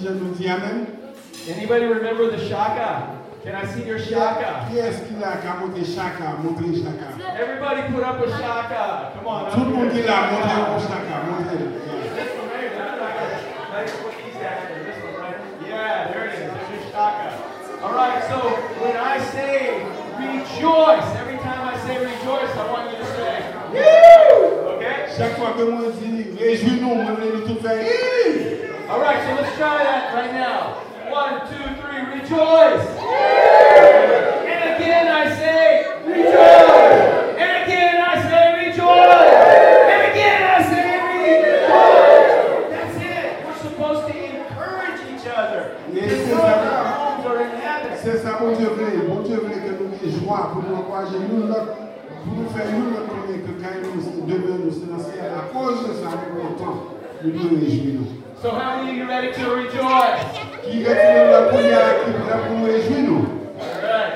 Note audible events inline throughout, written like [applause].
Je nous? Anybody remember the shaka? Can I see your shaka? Qui est-ce qui a qu'à monter chaka, monter chaka? Everybody put up a shaka. Come on. Tout le monde qui l'a monté au chaka, monter. This one right here. Let's put these down. This one right Yeah, there it is. There's your shaka. All right, so when I say rejoice, every time I say rejoice, I want you to say, Woo! Okay? Chaque fois que moi dis réjouis-nous, moi je dis tout faire. All right, so let's try that right now. One, two, three, rejoice. And again I say, rejoice. And again I say, rejoice. And again I say, rejoice. That's it. We're supposed to encourage each other. Yes, This is yes, what sir. our homes are in heaven. C'est ça, bon Dieu voulait. Bon Dieu voulait que nous ayons joie pour nous encourager nous l'autre, pour nous faire nous l'autre connaître que quand nous demeurons nous dans ce ciel, à cause de ça, nous content, nous nous réjouir. So how many of you ready to rejoice? Qui retire la prière qui est là pour nous réjouir nous? All right.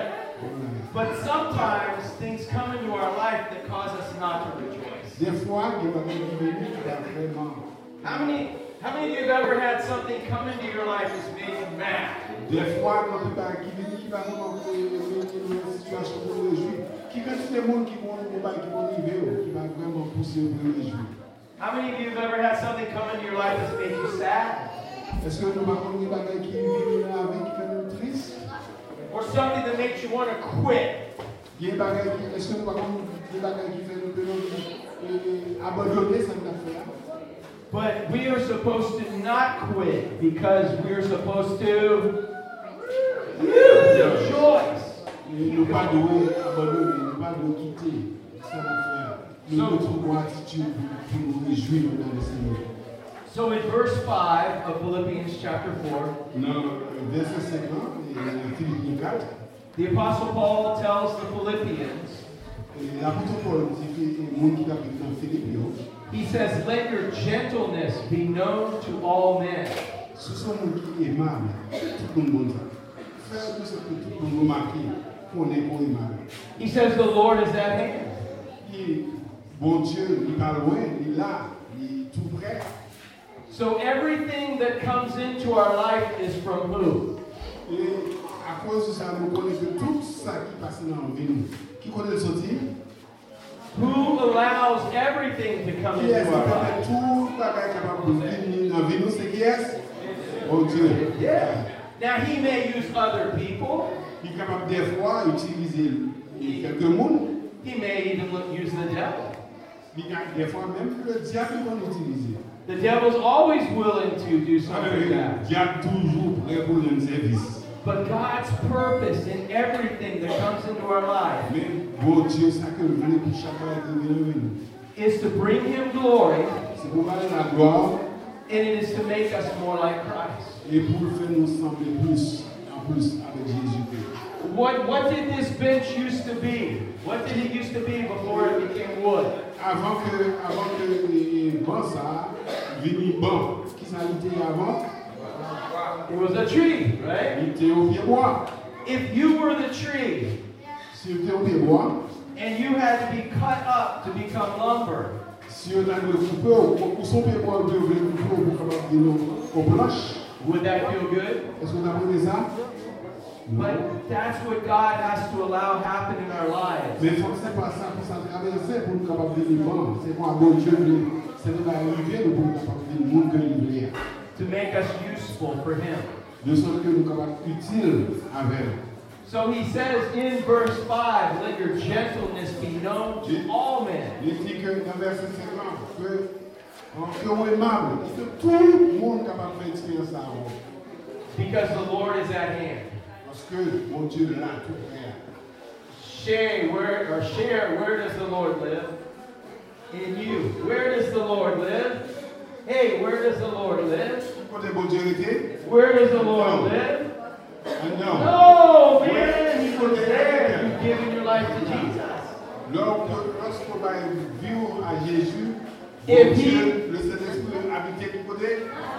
But sometimes things come into our life that cause us not to rejoice. How many, how many of you have ever had something come into your life that's made you mad? Des fois, quand tu vas qui vient qui va vraiment mettre une situation pour nous réjouir. Qui retire des gens qui vont nous battre, qui vont arriver, qui va vraiment pousser pour nous réjouir. How many of you have ever had something come into your life that's made you sad? Est-ce que nous avons des bagages qui viennent avec nous triste? Or something that makes you want to quit? Il y a des bagages est-ce que nous avons des bagages qui nous que abandonner cette affaire? But we are supposed to not quit because we're supposed to rejoice. Et nous pas doués abandonner, nous pas doués quitter So in verse 5 of Philippians chapter 4, Dans le euh, verset 50, et Philippiens 4, the Apostle Paul tells the Philippians, et l'apôtre Paul dit que le monde qui habite dans Philippiens, he says, Let your gentleness be known to all men. ce sont des gens qui sont aimables, tout le monde. Faire tout ce que tout le monde remarque, qu'on est qu'on est aimable. He says, The Lord is at hand. Bon Dieu, il pas loin, il est là, il est tout près. So everything that comes into our life is from who? Et à cause de ça, nous connaissons tout ça qui passe dans la vie, nous. Qui connaît le sorti? Who allows everything to come est-ce into our life? tout bagage capable de venir dans la vie, nous? C'est qui est-ce? Bon Dieu. Yeah. Now he may use other people. Il est capable des fois d'utiliser quelques mondes. He may even use the devil. The devil's always willing to do something Le bad. diable toujours prêt pour un service. But God's purpose in everything that comes into our life Mais bon Dieu, ça que vous voulez pour chaque fois que vous venez. is to bring him glory C'est pour parler de la gloire and it is to make us more like Christ. Et pour faire nous sembler plus en plus avec Jésus-Christ. What, what did this bench used to be? What did it used to be before it became wood? Avant que, avant que les bancs ça viennent bon, qui ça était avant? It was a tree, right? Il était au pied bois. If you were the tree Si au pied bois, and you had to be cut up to become lumber, si on a le coupé, ou ou son pied bois, on le couper pour capable de nous aux planches. would that feel good? Est-ce qu'on a pris ça? But that's what God has to allow happen in our lives. Mais faut que c'est pas ça pour ça traverser pour nous capable de venir. C'est pour bon Dieu, de- c'est nous arriver pour nous capable de venir que nous voulons. to make us useful for Him. De sorte que nous capables utile avec. So he says in verse 5, let your gentleness be known to all men. Il dit que dans verset 50, que que on aimable, que tout le monde capable de faire expérience ça avant. Because the Lord is at hand. Mon Dieu est là, tout près. Shay, where or share, where does the Lord live? In you. Where does the Lord live? Hey, where does the Lord live? Côté bon Dieu était? Where does the Lord live? Ah non. No, man, he was there. You've given your life to Jesus. Lorsque lorsqu'on va vivre à Jésus, Et bon puis- Dieu, le Saint-Esprit habite du côté?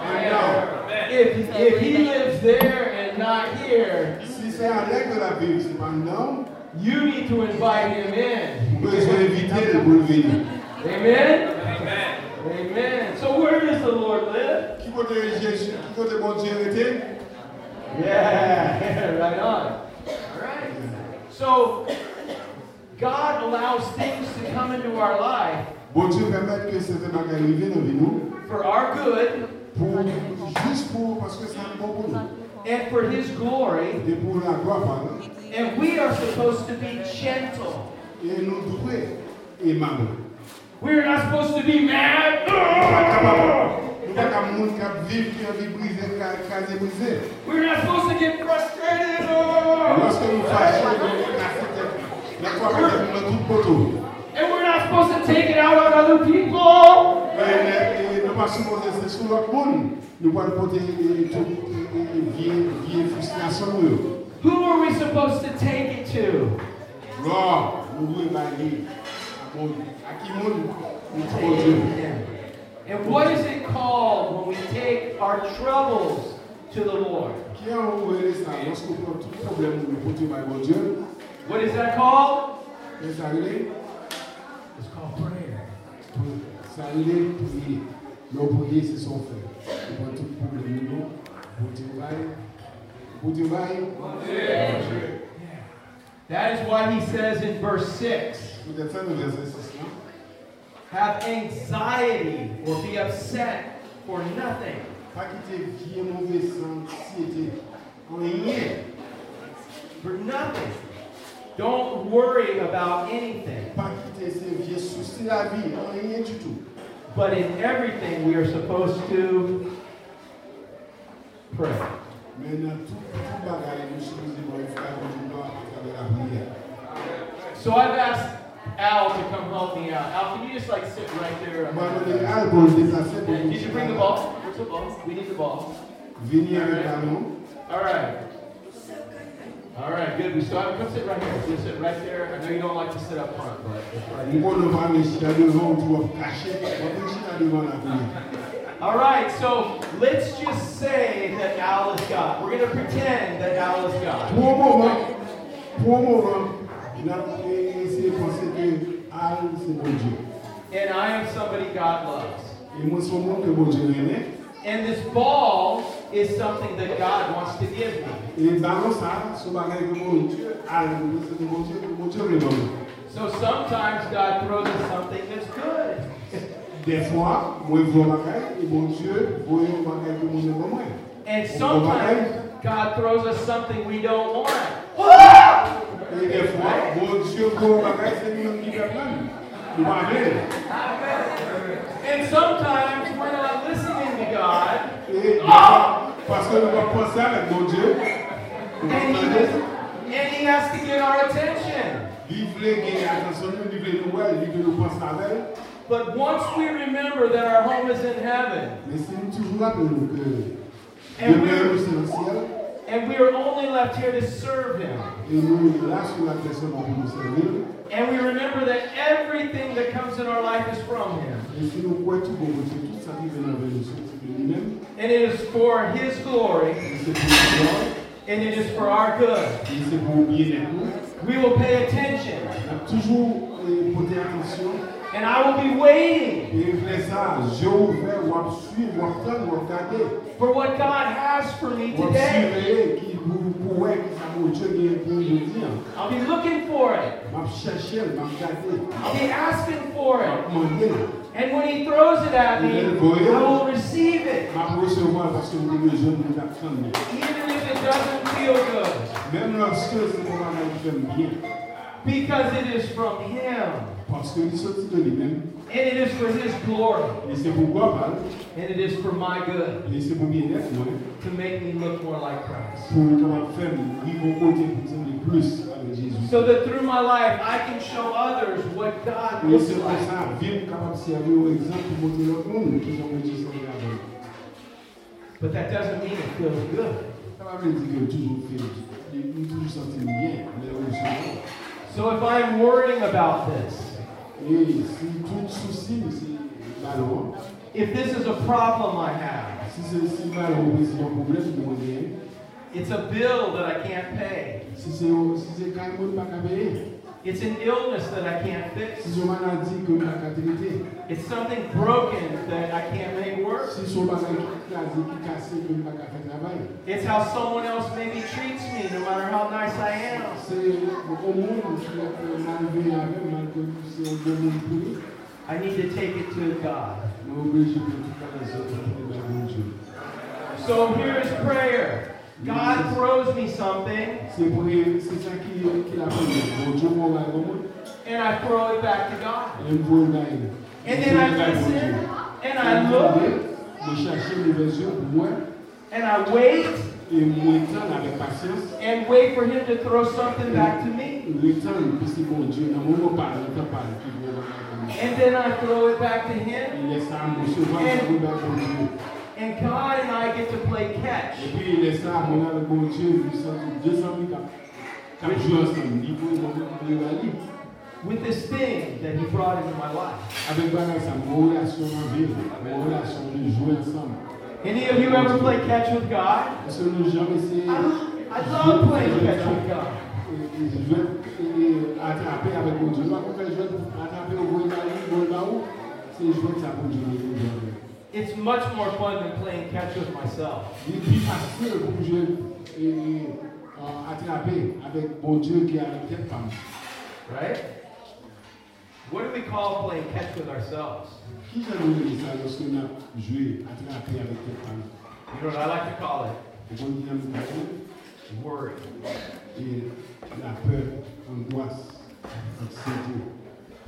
Ah non. If, if he lives there and not here, c'est à la Bible, c'est you need to invite him in. Vous pouvez éviter pour venir. Amen? Amen. So where does the Lord live? Qui côté Jésus, qui côté bon Dieu était? Yeah, [laughs] right on. All right. So God allows things to come into our life Bon Dieu permet que certains bagages arrivent dans la vie nous, for our good pour, juste pour, parce que c'est un bon pour nous. And for His glory, Et pour la gloire, pardon. and we are supposed to be gentle. Et nous devons aimer. We're not supposed to be mad. Nous ne sommes pas monde qui vivent, qui a vie brisée, qui a casé brisé. We're not supposed to get frustrated. Lorsque nous fâchons, nous cassons la foi avec notre tout poteau. And we're not supposed to take it out on other people. Who are we supposed to take it to? And what is it called when we take our troubles to the Lord? What is that called? It's called prayer. ça allait prier. Nos prier, c'est son fait. Nous prenons tout problème nous, pour Dieu bailler. Pour Dieu bailler. That is why he says in verse 6 Peut-être ça nous verset 6 là. have anxiety or be upset for nothing. Pas quitter vie mauvaise anxiété. Rien. For nothing. Don't worry about anything. Pas quitter ces vieux soucis de la vie. Rien du tout. But in everything, we are supposed to pray. Mais dans tout, tout bagage, nous sommes supposés faire comme nous à travers la prière. So I've asked Al to come help me out. Al, can you just like sit right there? Moi, je vais aller pour le déplacer pour Did you bring the ball? Where's the ball? We need the ball. Venir avec la main. All right. All right, good. We still have come sit right here. You sit right there. I know you don't like to sit up front, but right here. Nous ne pas aller chita devant, tu vas cacher. On va chita devant la prière. All right, so let's just say that Al is God. We're going to pretend that Al is God. Pour un moment, pour un moment, on a essayé de penser que ah, c'est bon Dieu. And I am somebody God loves. Et moi, c'est un que bon Dieu aime. And this ball is something that God wants to give me. Et ballon ça, ce bagage que mon Dieu a, c'est que Dieu, que Dieu me donne. So sometimes God throws us something that's good. Des fois, moi, je vois et mon Dieu, voit un bagage que mon me. And sometimes God throws us something we don't want. Et des fois, mon Dieu, voit c'est qui fait plein. Nous va aller. And sometimes we're not listening to God. Et des fois, parce que nous penser avec mon Dieu, And he, penser. and he has to get our attention. Il voulait gagner il voulait nous voir, il voulait nous penser avec. But once we remember that our home is in heaven, Mais si nous toujours rappelons And we- est au ciel, and we are only left here to serve him, et nous, là, sur la personne pour nous servir, and we remember that everything that comes in our life is from him, et si nous croyons tout bon Dieu, tout ça qui vient avec nous, c'est de lui-même, and it is for his glory, et c'est pour nous gloire, and it is for our good, et c'est pour bien-être nous. we will pay attention, On a toujours porté attention, and I will be waiting et il fait ça, yeux ouverts, ou à suivre, ou à attendre, ou à regarder, for what God has for me today. surveiller, qui pour pour voir qui ça mon Dieu qui est pour nous dire. I'll be looking for it. m'a cherché, m'a regardé, I'll be asking for it. And when he throws it at me, I will receive it, m'a recevoir parce que nous besoin de l'attendre. even if it doesn't feel good, Même lorsque c'est pour moi qui j'aime bien, because it is from him, parce que de lui-même, and it is for his glory, et c'est pour quoi parle, and it is for my good, et c'est pour bien-être, moi, to make me look more like Christ. pour comment faire, il faut côté pour plus avec Jésus. So that through my life, I can show others what God Et looks c'est pour like. ça, vivre capable de servir au exemple pour montrer l'autre monde qui sont Dieu avec. But that doesn't mean it feels good. Ça va dire que toujours fait, toujours senti bien, mais au. So if I'm worrying about this, if this is a problem I have, it's a bill that I can't pay, si c'est si c'est carrément pas qu'à payer, It's an illness that I can't fix. son maladie que m'a ka traité. It's something broken that I can't make work. Si son bagay ki krasi, ki kase, ke m'a ka. It's how someone else maybe treats me, no matter how nice I am. Se o moun ki malve avè, malve se o bon moun pou li, I need to take it to God. m'a oblige pou tout ka la zot pou li ba bon Dieu. So here's prayer. God throws me something, and I throw it back to God. And then I listen, and I look, and I wait, and wait for Him to throw something back to me. tan, pi si bon Dieu, mwen la bon Dieu. And then I throw it back to Him, Il mon souvent, ça vous va bon Dieu. and God and I get to play catch. Et puis il laisse ça mon avec bon Dieu, 800, 200 000 cap. Cap jouer ensemble, il faut ils vont le with this thing that He brought into my life. Avec bagage ça, mon relation en ville, mon relation de jouer ensemble. Any of you ever play catch with God? Parce que nous jamais essayé. I, I love playing catch with God. Jouer attraper avec bon Dieu. Nous avons fait jouer attraper au bon rallye, bon là-haut. C'est jouer ça pour Dieu. It's much more fun than playing catch with myself. Il est plus facile pour jouer et euh, attraper avec bon Dieu qui a la tête. Right? What do we call playing catch with ourselves? Qui j'ai ça lorsqu'on a joué, attrapé avec tête? You know what I like to call it? Et bon Dieu nous a Worry. et la peur, l'angoisse.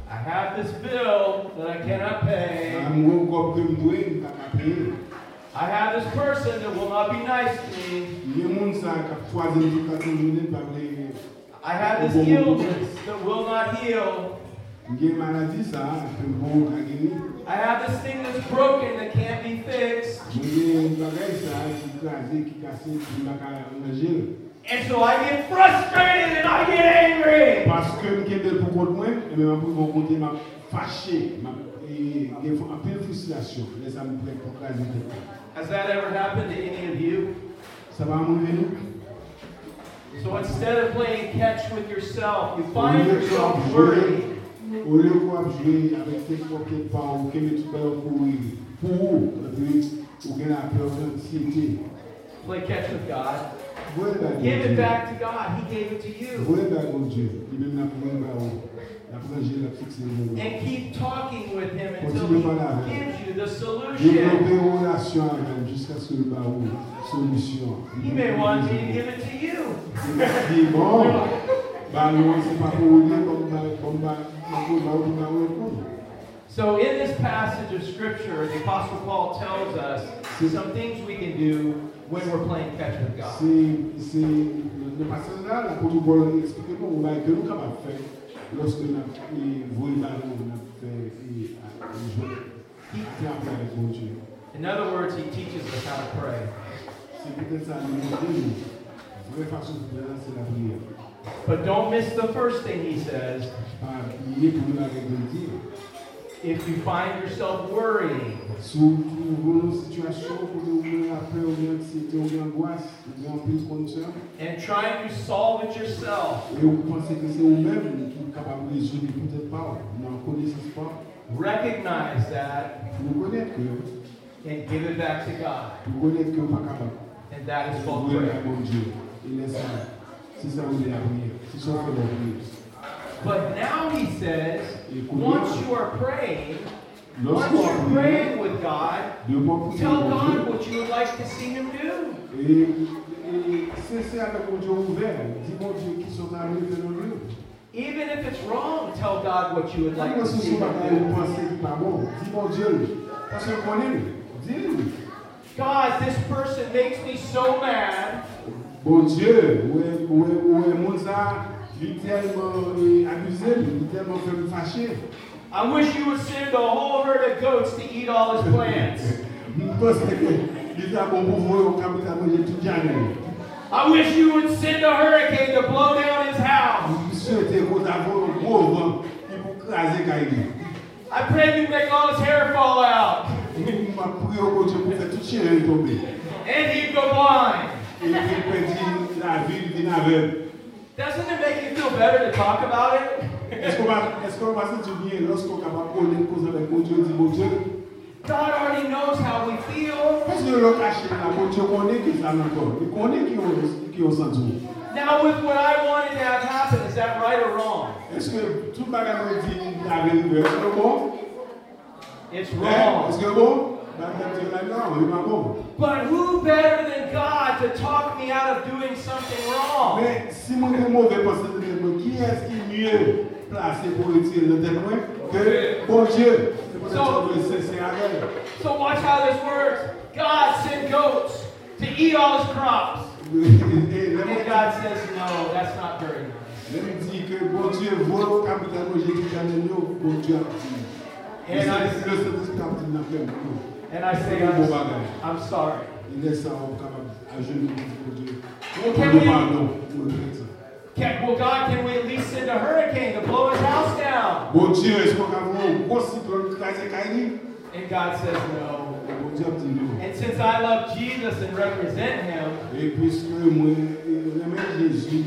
I have this bill that I cannot pay. Amour comme que me doit, nous pas payer. I have this person that will not be nice to me. Il y a des gens qui ont troisième jour, quatrième journée, pas les. I have this illness that will not heal. Il y a une maladie, ça, que bon, à guérir. I have this thing that's broken that can't be fixed. Il y a une bagaille, ça, qui crasé, qui cassé, qui n'a qu'à engager. And so I get frustrated and I get angry. Parce que je suis pour contre moi, et même pour mon côté, m'a fâché, m'a et il y a un peu de frustration. Mais ça me plaît pour craser. Has that ever happened to any of you? Ça va? So instead of playing catch with yourself, you find yourself worried. jouer, au lieu de jouer avec tes propres parents, que tu peux courir pour vous, et puis, ou bien la peur d'anxiété. Play catch with God. Give it back to God. He gave it to you. Voyez la mon Dieu. Il même la première barre. La première, la fixer le nom. And keep talking with Him until He gives you the solution. Développer une relation avec elle jusqu'à ce que le barreau, solution. He may want me to give it to you. So, in this passage of Scripture, the Apostle Paul tells us some things we can do when we're playing catch with God. C'est, le passage là, l'apôtre Paul explique va que nous capables de faire lorsque nous avons voué ballon, on a fait et à jouer. C'est après avec mon Dieu. In other words, he teaches us how to pray. C'est peut-être ça, nous nous. Vraie façon de faire, c'est la prière. But don't miss the first thing he says. If you find yourself worrying, Si vous trouvez une situation où vous avez la peur, ou l'anxiété, ou l'angoisse, ou bien plus concern, and trying to solve it yourself, et vous pensez que c'est vous-même qui êtes capable de résoudre, peut-être pas, vous n'en connaissez pas, recognize that vous connaissez que, and give it back to God. vous connaissez que vous pas capable. And that is called prayer. à Dieu. Et laissez. C'est ça vous voulez la prière. C'est ça vous voulez la prière. But now he says, once you are praying, once you're praying with God, de bon prier tell God what you would like to see him do. et, et cessez avec mon Dieu ouvert. Dis mon Dieu qui sont arrivés de nos lieux. Even if it's wrong, tell God what you would like to see him do. pensez qui pas bon, dis mon Dieu. Parce que connaît, dis-lui. God, this person makes me so mad. Bon Dieu, où est, où est, où est mon ça, il est tellement abusé, est tellement fait me fâcher. I wish you would send a whole herd of goats to eat all his plants. Je pense que il est bon pour vous, au capital, manger toute l'année. I wish you would send a hurricane to blow down his house. Monsieur était qu'on a un gros vent qui pour craser Kaïli. I pray you make all his hair fall out Il m'a prié au Dieu pour faire tout chien tomber. and he'd go blind. Doesn't it make you feel better to talk about Est-ce it? qu'on va, est-ce qu'on va se sentir lorsqu'on est parler cause avec mon Dieu, dit mon Dieu? God already knows how we feel. Parce que l'autre caché là, mon Dieu connaît qui ça encore. Il connaît qui on, qui on senti. Now, with what I wanted to have happen, is that right or wrong? Est-ce que tout bagage dit arrivé, est-ce bon? It's wrong. Est-ce que bon? But who better than God to talk me out of doing something wrong? Avec. So watch how this works. God sent goats to eat all his crops. And God says, no, that's not very nice. Le Saint-Esprit a dit dans le monde. and I say, C'est un beau I'm. I'm sorry. Il laisse ça au capable à genoux pour Dieu. Well, can we, pardon, pour le chrétien. can, well, God, can we at least send a hurricane to blow his house down? Bon Dieu, est-ce qu'on a un gros cyclone qui a été caillé? And God says, no. Bon Dieu a dit non. And since I love Jesus and represent him, Et puisque moi, j'aime Jésus,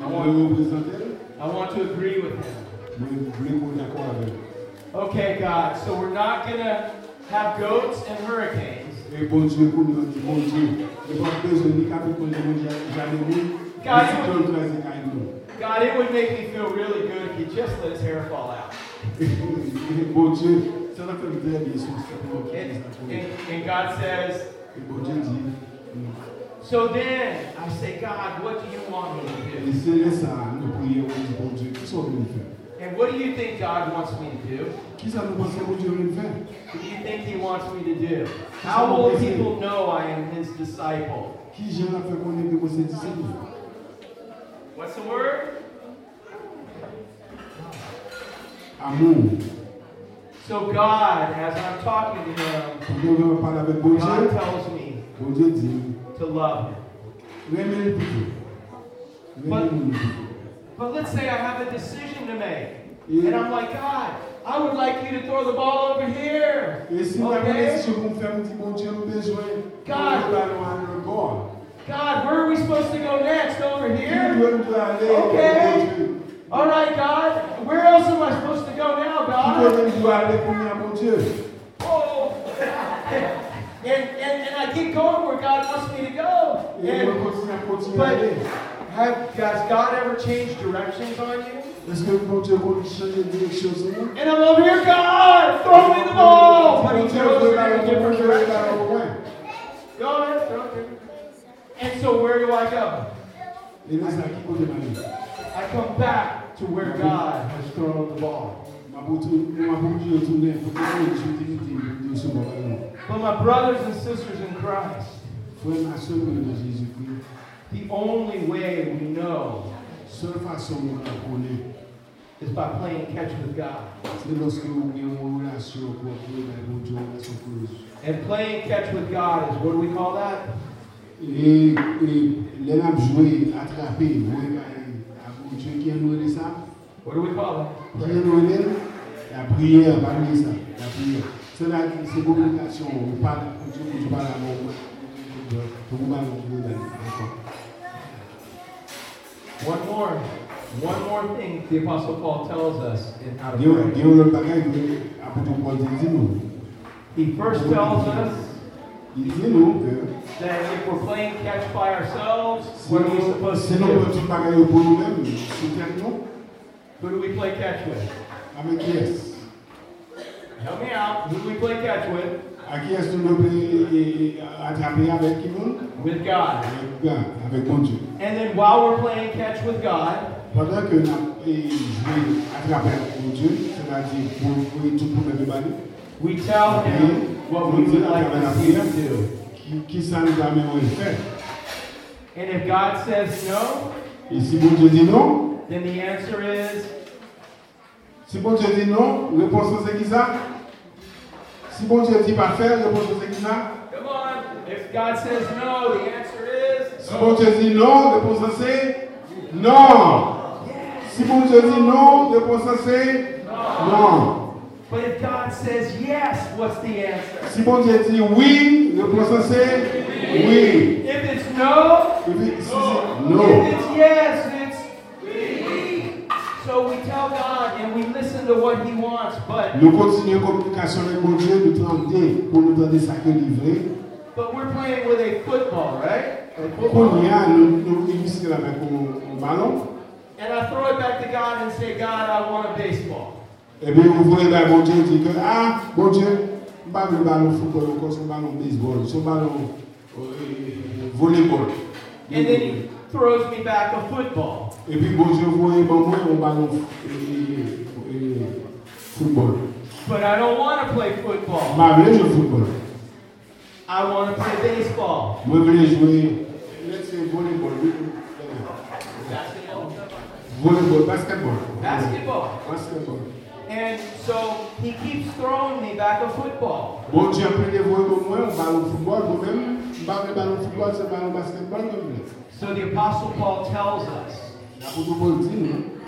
et moi le représenter, I want to agree with him. moi je voulais qu'on soit d'accord avec. Okay, God, so we're not going to have goats and hurricanes. Et bon Dieu, qu'on nous dit, bon Dieu, il n'y a pas besoin de capital, jamais vu. God, Le cyclone qui a été caillé. God, it would make me feel really good if you just let his hair fall out. Bon Dieu, ça va faire bien bien sûr. And, and, and God says, Et bon Dieu dit, so then I say, God, what do you want me to do? C'est là ça, nous prions, on dit, bon Dieu, qui sont venus faire And what do you think God wants me to do? Qui ça nous pense que bon Dieu veut What do you think he wants me to do? How will people know I am his disciple? Qui j'ai la fait connaître que vous êtes disciple What's the word? Amour. So God, as I'm talking to him, Quand on va parler avec bon God tells me bon Dieu dit, to love him. remets-le plutôt. Remets-le plutôt. But let's say I have a decision to make. And I'm like, God, I would like you to throw the ball over here. Et si nous Okay? décision qu'on fait, on dit, bon Dieu, nous avons. God. Nous allons à le bord. God, where are we supposed to go next? Over here? doit nous aller Okay. All right, God. Where else am I supposed to go now, God? doit nous aller pour nous, bon Dieu Oh. And, and, and I keep going where God wants me to go. And, continue à continuer à but. Have, has God ever changed directions on you? Est-ce que bon Dieu peut changer de direction And I'm over here, God, throw me the ball. But he throws it in a different direction. Go ahead. And so where do I go? Et là, c'est à qui côté d'aller I come back to where God has thrown the ball. Ma boutou, ma boutou, je tourne pour que je te dise, Dieu se bat avec nous. But my brothers and sisters in Christ, Frère, ma soeur de Jésus-Christ, the only way we know seule façon dont on connaît, is by playing catch with God. c'est lorsque vous avez une relation pour créer avec mon Dieu, une relation close. And playing catch with God is what do we call that? Et, et les lampes jouées, attrapées, vous voyez, à mon Dieu, qui a noué ça What do we call Qui a noué La prière, pas noué ça, la prière. C'est communication, on parle, je parle à mon parlez à mon. One more, one more thing the Apostle Paul tells us in how to pray. Dieu, le bagage, apôtre Paul dit nous. He first tells us Il dit nous que that if we're playing catch by ourselves, what are we supposed to do? faisons tout bagage pour nous-mêmes, c'est avec nous, Who do we play catch with? avec qui est-ce Help me out. Who do we play catch with? À qui est-ce que nous pouvons attraper avec qui With God. Avec God, avec mon Dieu. And then while we're playing catch with God, Pendant que nous jouons attraper avec mon Dieu, c'est-à-dire pour pour tout pour bali, we tell him what we would like to see him do. qui, ça nous amène à le faire. And if God says no, Et si mon Dieu dit non, then the answer is si Dieu dit non, réponse c'est qui ça Si bon Dieu dit pas faire, réponse c'est? Come on. If God says no, the answer is. Si bon Dieu dit non, réponse c'est non. Si bon Dieu dit non, réponse c'est non. But if God says yes, what's the answer? Si bon Dieu dit oui, réponse c'est oui. If it's no, if it's no. If it's yes, it's oui. So we tell God and we listen. To what He wants, but Nous continuons communication avec mon Dieu, nous tenter pour nous donner ça que livré. but we're playing with a football, right? A football. nous nous initions avec un ballon? And I throw it back to God and say, God, I want a baseball. Et bien, vous voyez, ben, mon Dieu dit que, ah, mon Dieu, pas le ballon football, encore son ballon baseball, son ballon euh, volleyball. And then He throws me back a football. Et puis, bon Dieu, vous voyez, bon, moi, un ballon euh, football. But I don't want to play football. Veux jouer football. I want to play baseball. Moi, je veux jouer, let's say, volleyball. Basketball. Volleyball, basketball. Basketball. Basketball. And so he keeps throwing me back a football. Bon Dieu, après, vous voyez, bon, moi, un ballon football, moi-même, je pas un ballon football, c'est ballon basketball, comme So the Apostle Paul tells us, L'apôtre Paul dit, non?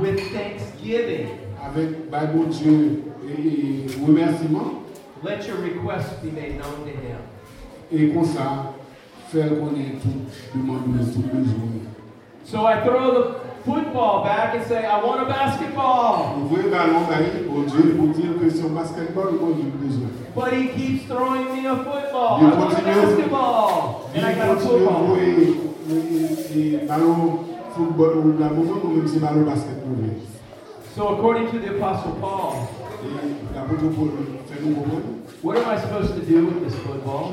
with thanksgiving, avec bon Dieu et, remerciement, let your requests be made known to him. et comme ça, faire connaître tout, demander tout besoin. So I throw the football back and say, I want a basketball. Ballon, bon Dieu, pour dire que c'est un basketball, besoin. But he keeps throwing me a football. I want a basketball. And I got a football. et- et ballon football ou la maison, ou même si ballon basketball. So according to the Apostle Paul, what am I supposed to do with this football?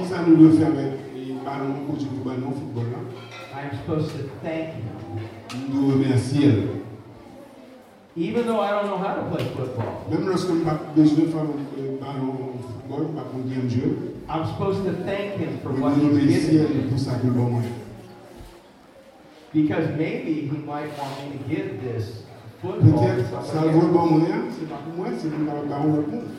I am supposed to thank him. Even though I don't know how to play football, I'm supposed to thank him for what he's given me. Because maybe he might want me to give this Peut-être ça somebody vaut else. bon moyen, c'est pas pour moi, c'est pour le monde.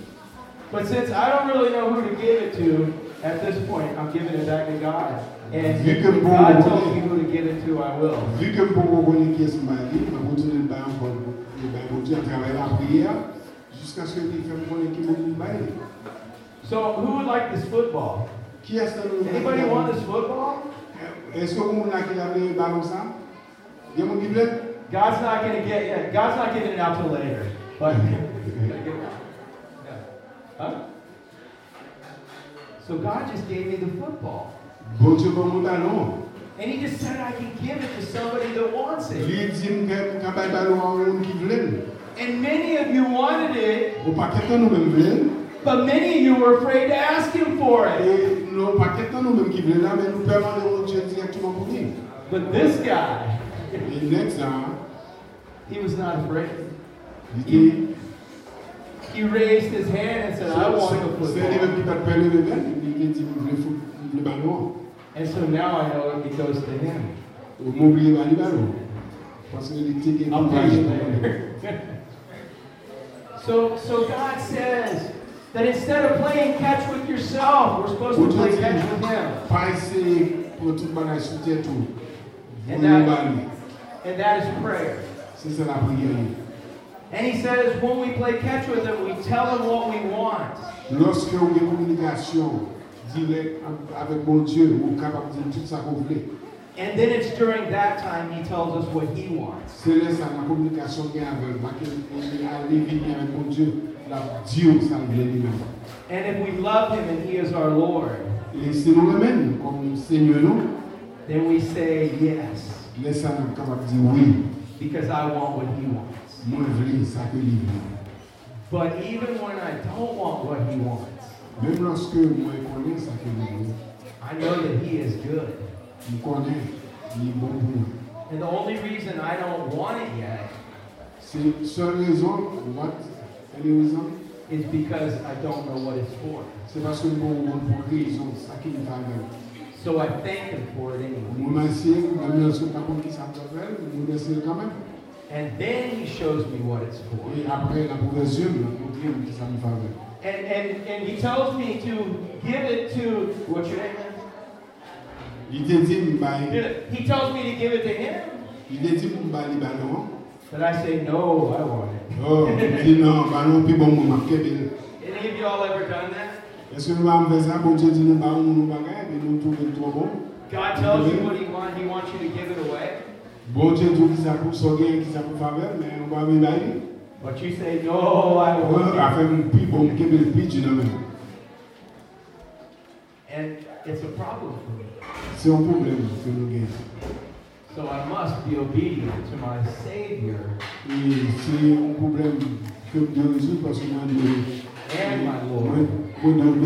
But since I don't really know who to give it to at this point, I'm giving it back to God. And if God tells me who to give it to, I will. Vu que pour vous connaître qui est ce mari, je vais continuer de faire encore le ballon de Dieu la prière, jusqu'à ce que Dieu fasse connaître qui est le bail. So who would like this football? Qui est-ce que Anybody want this football? Est-ce que vous avez qui a le ballon ça? Il y a mon veut? God's not going to get yeah, God's not giving it out till later. But Yeah. Huh? So God just gave me the football. Bon Dieu, bon mon ballon. And he just said I can give it to somebody that wants it. Il dit que quand le ballon à un qui veut. And many of you wanted it, Au paquet de nous même veulent. but many of you were afraid to ask him for it. Et nos paquets de nous même qui veulent là, mais nous demandons au Dieu directement pour nous. But this guy, Et next là, he was not afraid. dit, He raised his hand and said, I want to football. qui va te faire le bébé, il dit, il veut foot- le ballon. And so now I know it goes to him. Ou m'oublier pas le ballon. Parce que les tickets I'll pour pay you later. so, so God says that instead of playing catch with yourself, we're supposed to play catch with Him. Pas essayer pour tout bagage sur tête tout. And that- And that is prayer. C'est ça la prière. And He says when we play catch with Him, we tell Him what we want. Lorsque avez une communication directe avec mon Dieu, vous êtes capable de dire tout ça qu'on voulait. And then it's during that time He tells us what He wants. C'est là ça, la communication a avec, aller venir avec mon Dieu, la Dieu ça le voulait lui-même. And if we love Him and He is our Lord, Et si nous même comme Seigneur nous, then we say yes, Laisse-nous capable de dire oui, because I want what He wants. moi je veux ça que lui veut. But even when I don't want what He wants, Même lorsque moi je connais ça que lui veut, I know that He is good. je connais, il est bon pour nous. And the only reason I don't want it yet C'est seule raison, what? Raison? is because I don't know what it's for. C'est parce que nous avons pour raison, ça qui nous fait So I thank Him for it anyway. Nous remercions, même lorsque nous n'avons pas qui ça nous fait, nous remercions quand même. And then He shows me what it's for. Et après la progression, nous avons dire qui ça nous fait. And, and, and He tells me to give it to, what's your name? man? Il te dit, He tells me to give it to Him. il te dit, bah, les ballons. But I say, no, I want it. Oh, il dit non, ballon, puis bon, mon marqué, bien. Any of y'all ever done that? Est-ce que nous allons faire ça, bon Dieu dit, nous ballons, nous bagages, et eh, nous trouvons trop bon? God tells you what He wants, He wants you to give it away. Bon Dieu dit, qui ça pour sauver, qui ça pour faveur, mais on va venir là. But you say, no, I won't. a fè moun pi bon kebe l pi di nan. And it's a problem for me. Se yon problem ke nou gen. So I must be obedient to my Savior se yon problem ke m de rezout paske mwen de and my Lord. Mwen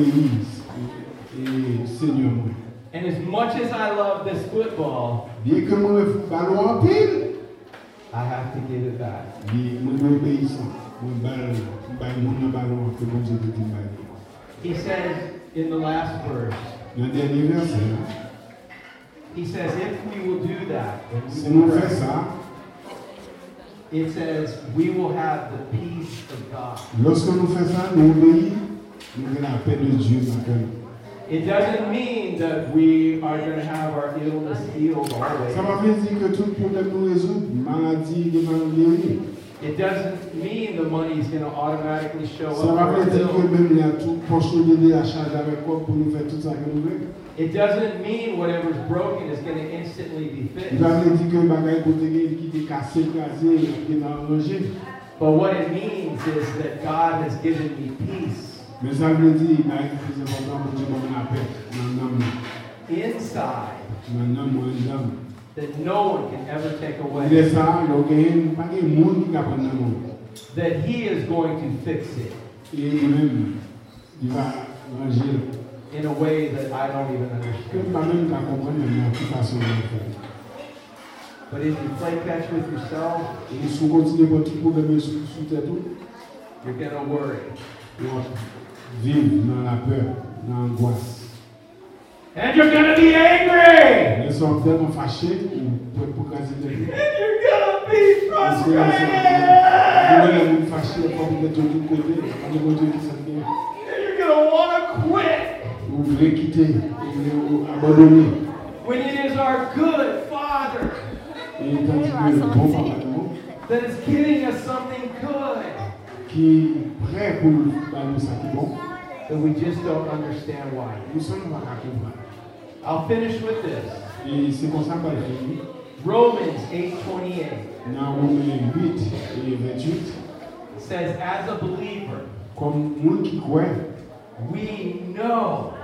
de seigneur. And as much as I love this football, Bien ke mwen balon an pil, I have to give it back. bi mwen de obéisan. Mwen bal, mwen bay moun nan balon ke bon Dieu te di bay. He says in the last verse, Nan denye verse, he says, if we will do that, will it says we will have the peace of God. It doesn't mean that we are going to have our illness healed always. Sa pa vle di ke tout problem nou rezout, maladi, de maladi, It doesn't mean the money is going to automatically show up. vle for di our ke bill. mèm li tout de de a chaj avèk kòp pou nou fè tout sa ke nou vè. It doesn't mean whatever's broken is going to instantly be fixed. vle di ke bagay kote gen ki te kase, krasè, gen nan anje. But what it means is that God has given me peace Men sa vle di, bagay ki pise important pou di mwen apè nan nam nou. inside Nan nam mwen dam. that no one can ever take away. de sa, lò gen, pa gen moun ki kapan nan moun. That He is going to fix it li mèm, li va anje. in a way that I don't even understand. pa mèm ka kompren nan mèm ki fason nan fè. But if you play catch with yourself, sou kontine pou ti probleme sou, sou tè tou, you're going to worry. Yon viv nan la peur, nan angoisse. And you're going to be angry. Lè son tèlman fache, ou pou pou kazi tè. And you're going to be que frustrated. pou lè moun fache, pou pou lè ton tout kote, ane kote ki sa fè. And you're going to want to quit. Ou vle kite, ou vle ou abandonne. When it is our good Father E tanti ke le bon papa nou, that is giving us something good ki prè pou ba nou sa ki bon, that we just don't understand why. nou son nou baka. I'll finish with this. Se kon sa pa fini, Romans 8:28 nan Romain 8 et 28, says, as a believer, kom moun ki kwen, we know,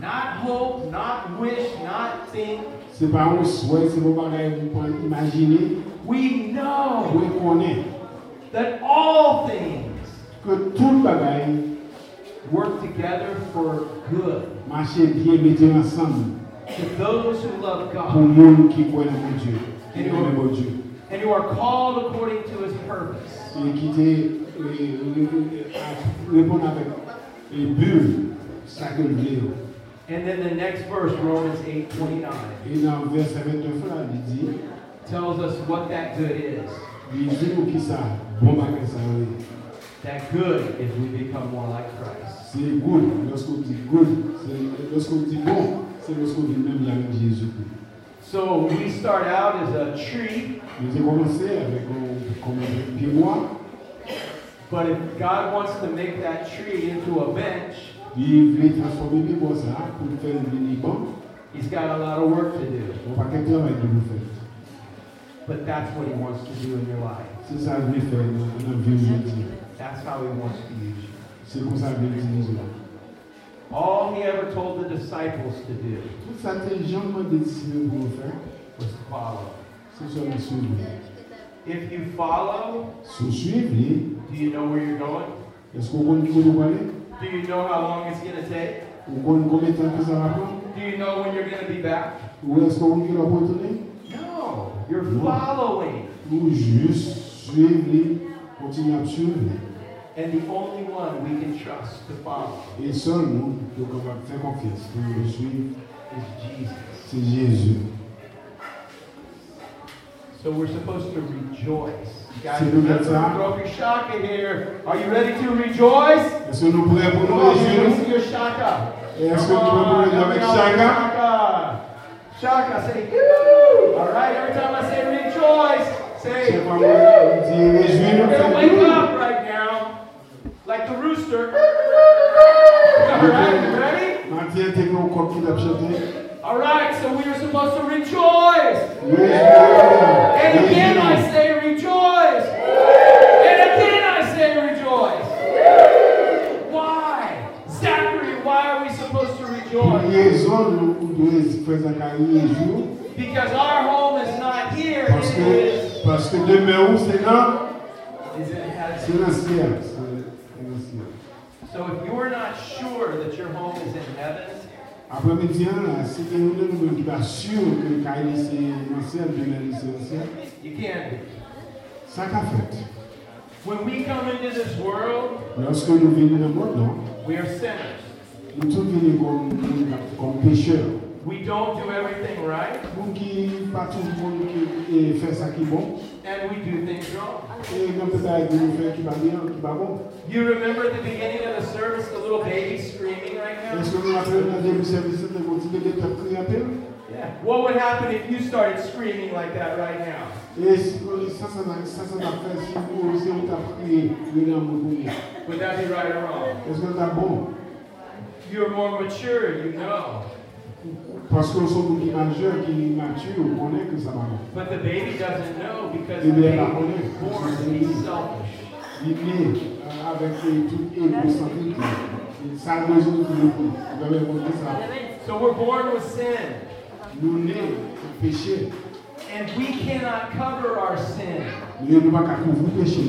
not hope, not wish, not think, se pa ou souè, se pou bagay moun imagine, we know that all things bagay work together for good mache bien mette ansan to those who love God moun ki kwen nan moun Dieu, ki kwen nan Dieu. and who are called according to his purpose. E ki te e, e, a- repon avèk e bul sa ke. And then the next verse, Romans 8:29, E nan verse 29 la, li di, tells us what that good is. Li di nou ki sa, bon bagay. That good is we become more like Christ. Se good, good, di bon, se losko di mèm la Jésus. So we start out as a tree, komanse avèk kon pi mwa, but if God wants to make that tree into a bench, li vle transforme pi mwa sa, pou fè vini ban, He's got a lot of work to do. Ou pa ken travay de nou fè. But that's what He wants to do in your life. Se sa vle fè nan nan vi oujouti. That's how He wants to use you. Se kon sa vle utilize la. All He ever told the disciples to do Tout sa te janman de disiple pou nou was to follow. se so la suiv. If you follow, do you know where you're going? esko kon kou nou wale? Do you know how long it's going to take? Ou kon kome tan ke sa va pran? Do you know when you're going to be back? Ou esko kon ki la pou toune? No. You're following. Ou jus suiv li, kontine ap suiv li. And the only one we can trust to follow E sol nou, yo kapap fè konfians pou nou suiv, is Jesus. se Jésus. So we're supposed to rejoice. You guys C'est le throw your shaka here. Are you ready to rejoice? Eske nou prè pou Come nou on, let me rejou? see your shaka. Eske Come nou prè pou on, nou rejou help me avèk out with chaka? Shaka. Shaka, say, yoo. All right, every time I say rejoice, say, We're going to wake up right now, like the rooster. [laughs] All right, you ready? All right, so we are supposed to rejoice. Yeah. And again I say rejoice. Yeah. And again I say rejoice. Yeah. Why? Zachary, why are we supposed to rejoice? Because our home is not here, Parce que, parce que où c'est là is, is in heaven. C'est le ciel. C'est c'est dans le ciel. So if you're not sure that your home is in heaven, Après-midi, si quelqu'un nous qui sûr que carrière c'est le ciel, demain, c'est dans le ciel, you can't be. ça qu'a fait. When we come into this world, Lorsque nous venons dans le monde, non, we are sinners. nous tous venons comme, comme pécheurs. We don't do everything right, Nous qui pas tout le monde qui et fait ça qui est bon, and we do things wrong. et nous peut-être nous faire qui va bien, qui va bon. You remember at the beginning of the service the little baby screaming right now? Est-ce que nous rappelons dans le début du service de continuer de te à? Yeah. What would happen if you started screaming like that right now? Et si ça, ça n'a ça, ça n'a fait, si vous si vous t'avez crié, venez à mon premier. Would that be right or wrong? Est-ce que bon? You're more mature, you know. Parce que sommes qui qui matures, on connaît que ça va. But the baby doesn't know because the baby was born to be selfish. Il né euh, avec toute égocentrique. Et Ça a besoin de nous. Vous avez compris ça? So we're born with sin, Nous nés au péché. and we cannot cover our sin, Nous ne pouvons pas couvrir péché.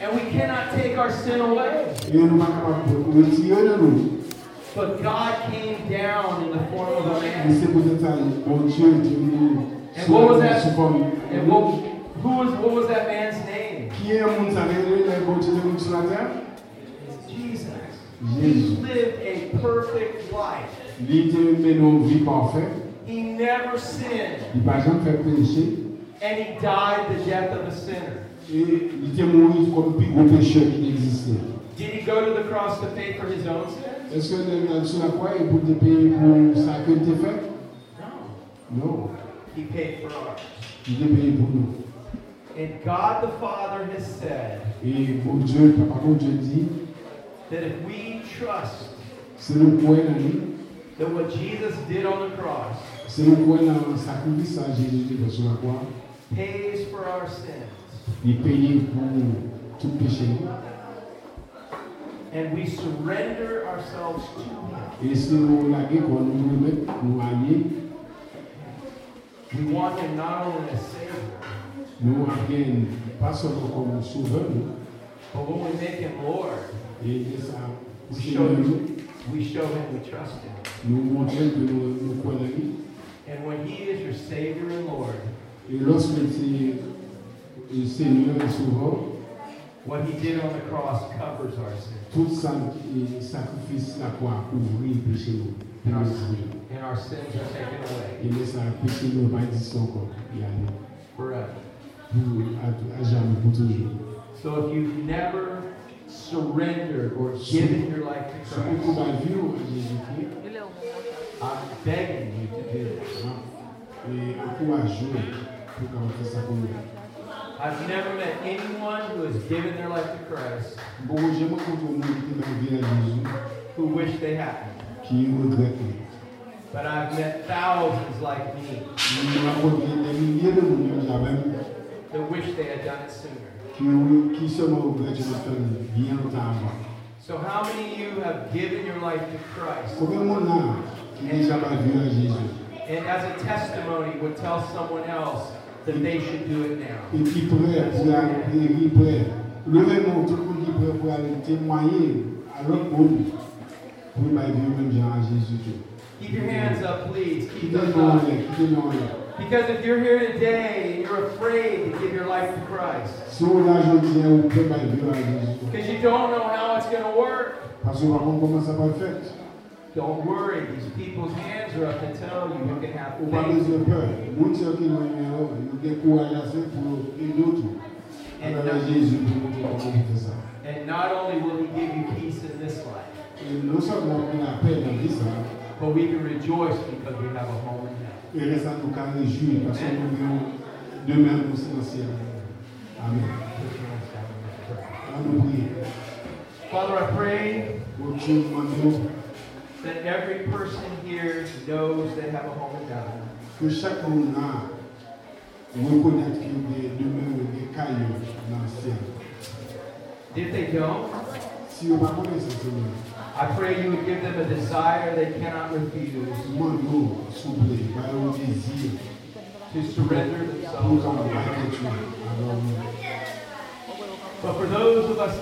and we cannot take our sin away. Nous ne pouvons pas retirer de nous. But God came down in the form of a man. c'est peut-être ça, bon Dieu est venu And what was that? And what, who was what was that man's name? Qui est le monde ça le bon Dieu est venu sur la terre? Jesus. He lived a perfect life. Il était mené une. He never sinned, Il n'a jamais fait péché. and he died the death of a sinner. Et il était mort comme le plus gros pécheur qui existait. Did he go to the cross to pay for his own sins? Est-ce que la croix, il peut te payer pour ça que tu as fait? No. Non. He paid for ours. Il est payé pour nous. And God the Father has said Et bon Dieu, papa, bon Dieu dit, that if we trust c'est le point dans lui, that what Jesus did on the cross c'est le point dans sacrifice à Jésus qui sur la croix. pays for our sins, Il payé pour tout péché. And we surrender ourselves to Him, Et si nous la guerre, nous nous remettons, nous allier, we want Him not only as Savior, nous allions pas seulement comme sauveur, nous, but when we make Him Lord, et et ça, we show Him, we show Him we trust Him. nous montrons que nous, nous croyons en lui. And when He is your Savior and Lord, Et lorsque c'est le Seigneur what He did on the cross covers our sins, tout ça, sacrifice la croix couvrir le péché nous. and our, and sins are taken away Et laisse le péché nous pas exister encore. Forever. pour à, à jamais, pour toujours. So if you've never surrendered or given your life to Christ, I'm begging you to do this. et encouragez pour qu'on fasse ça pour nous. I've never met anyone who has given their life to Christ Bon, j'aime quand on dit que dans la vie à Jésus, who wish they hadn't. But I've met thousands like me. Nous avons des milliers de that wish they had done it sooner. qui, qui seulement regrettent de faire bien longtemps avant. So how many of you have given your life to Christ? Combien de monde là qui déjà pas vu à Jésus and as a testimony would tell someone else that they should do it now? et prêt pour aller, prêt, levez-nous tout le monde qui prêt pour aller témoigner à l'autre monde pour même à Jésus. Keep your hands up, please. Keep them up. qui te demande. Because if you're here today and you're afraid to give your life to Christ, Si on a aujourd'hui ou peut pas vivre à Jésus. because you don't know how it's going to work, don't worry. These people's hands are up to tell you you can have faith. besoin de peur. Moun qui ont un numéro, ils ont courage assez pour aider d'autres. Avec Jésus pour montrer comment on fait ça. And not only will He give you peace in this life, Et non seulement on a paix dans la vie, ça, but we can rejoice because we have a home in heaven. et reste à nous qu'à réjouir parce que nous vivons demain pour le. Amen. Put your hands down and let's pray. À nous prier. Father, I pray Pour Dieu, demandons that every person here knows they have a home in God. que chaque monde a reconnaître qu'il y a demain des cailloux dans le ciel. If they don't, Si on ne connaît pas ce Seigneur, I pray you would give them a desire they cannot refuse Mano, souple, vai o désir to surrender pour themselves. envahir tu. Alors, But for those of us